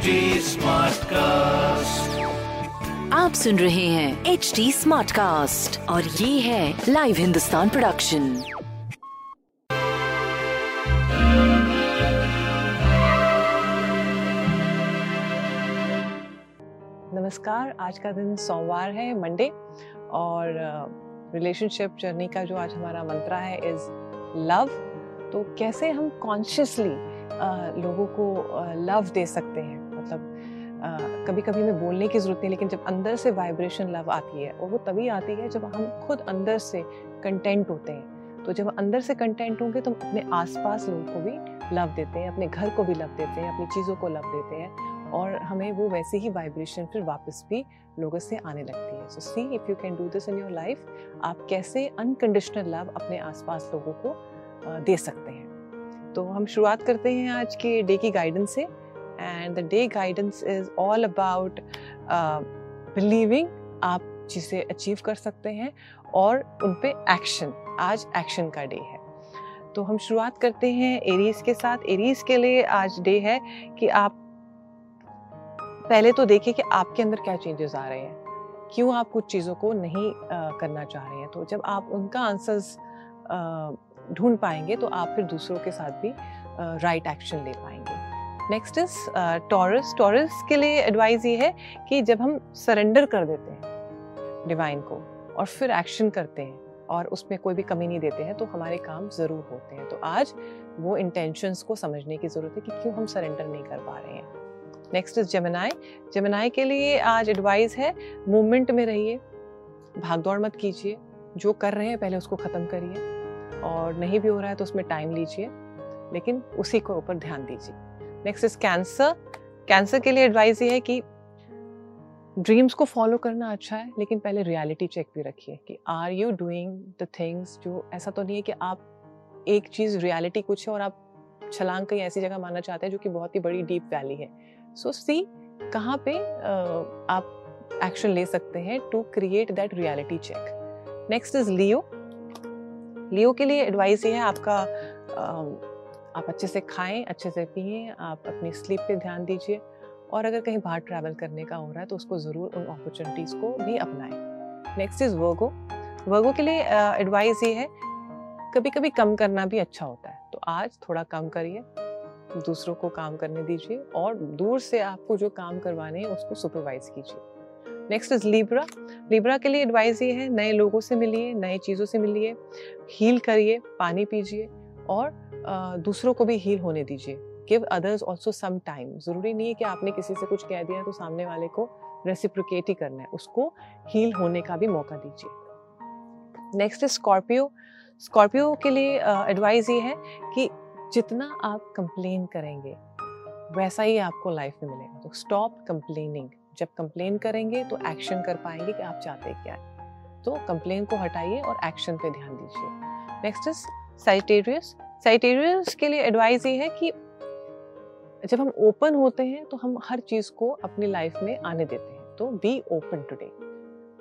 HD cast आप सुन रहे हैं एच डी स्मार्ट कास्ट और ये है लाइव हिंदुस्तान प्रोडक्शन नमस्कार आज का दिन सोमवार है मंडे और रिलेशनशिप जर्नी का जो आज हमारा मंत्रा है इज़ लव तो कैसे हम कॉन्शियसली लोगों को लव दे सकते हैं? मतलब कभी कभी हमें बोलने की ज़रूरत नहीं, लेकिन जब अंदर से वाइब्रेशन लव आती है, और वो तभी आती है जब हम खुद अंदर से कंटेंट होते हैं। तो जब अंदर से कंटेंट होंगे तो हम अपने आसपास लोगों को भी लव देते हैं, अपने घर को भी लव देते हैं, अपनी चीज़ों को लव देते हैं, और हमें वो वैसे ही वाइब्रेशन फिर वापस भी लोगों से आने लगती है। So see if you can do this in your life आप कैसे अनकंडीशनल लव अपने आसपास लोगों को दे सकते हैं। तो हम शुरुआत करते हैं आज के डे की गाइडेंस से। And the day guidance is all about believing आप चीज़ें अचीव कर सकते हैं और उन पे एक्शन आज एक्शन का डे है। तो हम शुरुआत करते हैं एरीज के साथ। एरीज के लिए आज डे है कि आप पहले तो देखिए कि आपके अंदर क्या चेंजेस आ रहे हैं। क्यों आप कुछ चीज़ों को नहीं आ, करना चाह रहे हैं? तो जब आप उनका आंसर्स ढूंढ पाएँगे तो आप फिर दूसरों के साथ भी राइट एक्शन ले पाएँगे। नेक्स्ट इज़ टॉरस टॉरस के लिए एडवाइस ये है कि जब हम सरेंडर कर देते हैं डिवाइन को और फिर एक्शन करते हैं और उसमें कोई भी कमी नहीं देते हैं तो हमारे काम ज़रूर होते हैं। तो आज वो इंटेंशंस को समझने की ज़रूरत है कि क्यों हम सरेंडर नहीं कर पा रहे हैं। नेक्स्ट इज़ जमनाई जमनाई के लिए आज एडवाइस है मूवमेंट में रहिए भाग दौड़ मत कीजिए। जो कर रहे हैं पहले उसको ख़त्म करिए और नहीं भी हो रहा है तो उसमें टाइम लीजिए, लेकिन उसी को ऊपर ध्यान दीजिए। नेक्स्ट इज़ कैंसर कैंसर के लिए एडवाइस ये है कि ड्रीम्स को फॉलो करना अच्छा है, लेकिन पहले रियलिटी चेक भी रखिए कि are you doing the things जो ऐसा तो नहीं है कि आप एक चीज़ रियलिटी कुछ है और आप छलांग कहीं ऐसी जगह मानना चाहते हैं जो कि बहुत ही बड़ी डीप वैली है। सो सी कहाँ पे आप एक्शन ले सकते हैं to create that reality check next is Leo Leo के लिए एडवाइस ये है आपका आप अच्छे से खाएँ, अच्छे से पिए, आप अपनी स्लीप पे ध्यान दीजिए और अगर कहीं बाहर ट्रैवल करने का हो रहा है तो उसको ज़रूर उन अपॉर्चुनिटीज़ को भी अपनाएँ। नेक्स्ट इज़ वर्गो वर्गो के लिए एडवाइस ये है कभी कभी कम करना भी अच्छा होता है। तो आज थोड़ा कम करिए, दूसरों को काम करने दीजिए और दूर से आपको जो काम करवाने हैं उसको सुपरवाइज कीजिए। नेक्स्ट इज़ लिब्रा लिब्रा के लिए एडवाइस ये है, नए लोगों से मिलिए, नए चीज़ों से मिलिए हील करिए, पानी पीजिए और दूसरों को भी हील होने दीजिए। Give others also some time ज़रूरी नहीं है कि आपने किसी से कुछ कह दिया तो सामने वाले को रेसिप्रिकेट ही करना है। उसको हील होने का भी मौका दीजिए। नेक्स्ट इज़ स्कॉर्पियो स्कॉर्पियो के लिए एडवाइस ये है कि जितना आप कंप्लेन करेंगे, वैसा ही आपको लाइफ में मिलेगा। तो स्टॉप कंप्लेनिंग जब कंप्लेन करेंगे तो एक्शन कर पाएँगे कि आप चाहते क्या है। तो कंप्लेन को हटाइए और एक्शन पे ध्यान दीजिए। Next is Sagittarius. साइटेरियस के लिए एडवाइस ये है कि जब हम ओपन होते हैं तो हम हर चीज़ को अपनी लाइफ में आने देते हैं। तो बी ओपन टुडे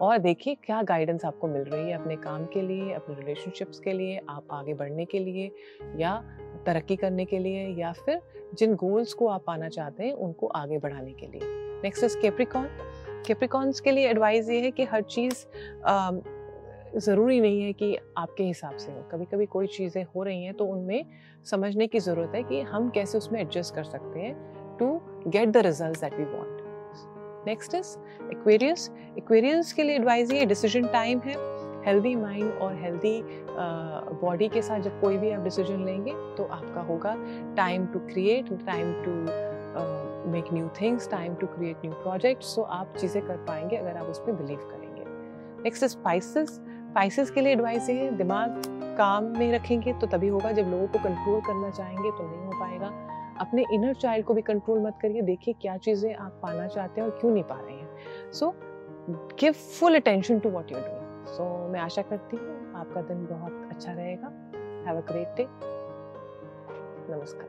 और देखिए क्या गाइडेंस आपको मिल रही है अपने काम के लिए, अपने रिलेशनशिप्स के लिए, आप आगे बढ़ने के लिए, या तरक्की करने के लिए, या फिर जिन गोल्स को आप पाना चाहते हैं, उनको आगे बढ़ाने के लिए। नेक्स्ट इज़ केप्रिकॉन केप्रिकॉन्स के लिए एडवाइस ये है कि हर चीज़ ज़रूरी नहीं है कि आपके हिसाब से हो। कभी कभी कोई चीज़ें हो रही हैं तो उनमें समझने की ज़रूरत है कि हम कैसे उसमें एडजस्ट कर सकते हैं to get the result that we want next is Aquarius Aquarius के लिए एडवाइज ये डिसीज़न टाइम है। हेल्दी माइंड और हेल्दी बॉडी के साथ जब कोई भी आप डिसीज़न लेंगे तो आपका होगा time to create time to make new things time to create new project so आप चीज़ें कर पाएँगे अगर आप उस पर बिलीव करेंगे नेक्स्ट स्पाइसेस स्पाइसेस के लिए एडवाइस ये है, दिमाग काम में रखेंगे तो तभी होगा, जब लोगों को कंट्रोल करना चाहेंगे तो नहीं हो पाएगा। अपने इनर चाइल्ड को भी कंट्रोल मत करिए, देखिए क्या चीज़ें आप पाना चाहते हैं और क्यों नहीं पा रहे हैं। So give full attention to what you doing so मैं आशा करती हूँ आपका दिन बहुत अच्छा रहेगा। हैव अ ग्रेट डे नमस्कार।